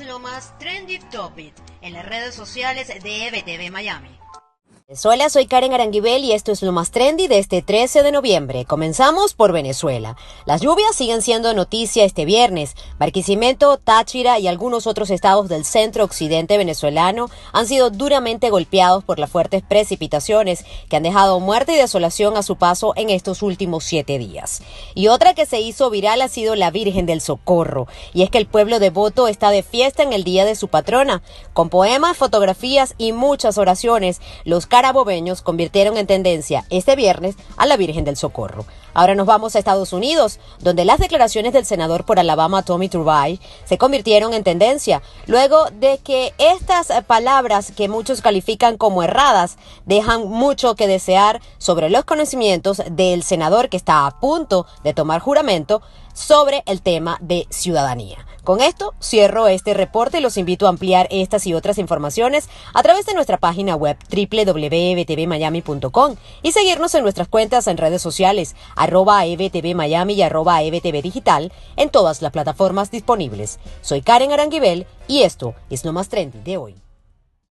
lo más trendy topic en las redes sociales de EBTV Miami. Hola, soy Karen Aranguibel y esto es lo más trendy de este 13 de noviembre. Comenzamos por Venezuela. Las lluvias siguen siendo noticia este viernes. Barquisimeto, Táchira y algunos otros estados del centro occidente venezolano han sido duramente golpeados por las fuertes precipitaciones que han dejado muerte y desolación a su paso en estos últimos siete días. Y otra que se hizo viral ha sido la Virgen del Socorro. Y es que el pueblo devoto está de fiesta en el día de su patrona. Con poemas, fotografías y muchas oraciones, los carabobeños convirtieron en tendencia este viernes a la Virgen del Socorro. Ahora nos vamos a Estados Unidos, donde las declaraciones del senador por Alabama Tommy Turbay se convirtieron en tendencia, luego de que estas palabras que muchos califican como erradas dejan mucho que desear sobre los conocimientos del senador que está a punto de tomar juramento sobre el tema de ciudadanía. Con esto cierro este reporte y los invito a ampliar estas y otras informaciones a través de nuestra página web www.ebtvmiami.com y seguirnos en nuestras cuentas en redes sociales arroba ebtvmiami y arroba ebtvdigital en todas las plataformas disponibles. Soy Karen Aranguibel y esto es lo más trendy de hoy.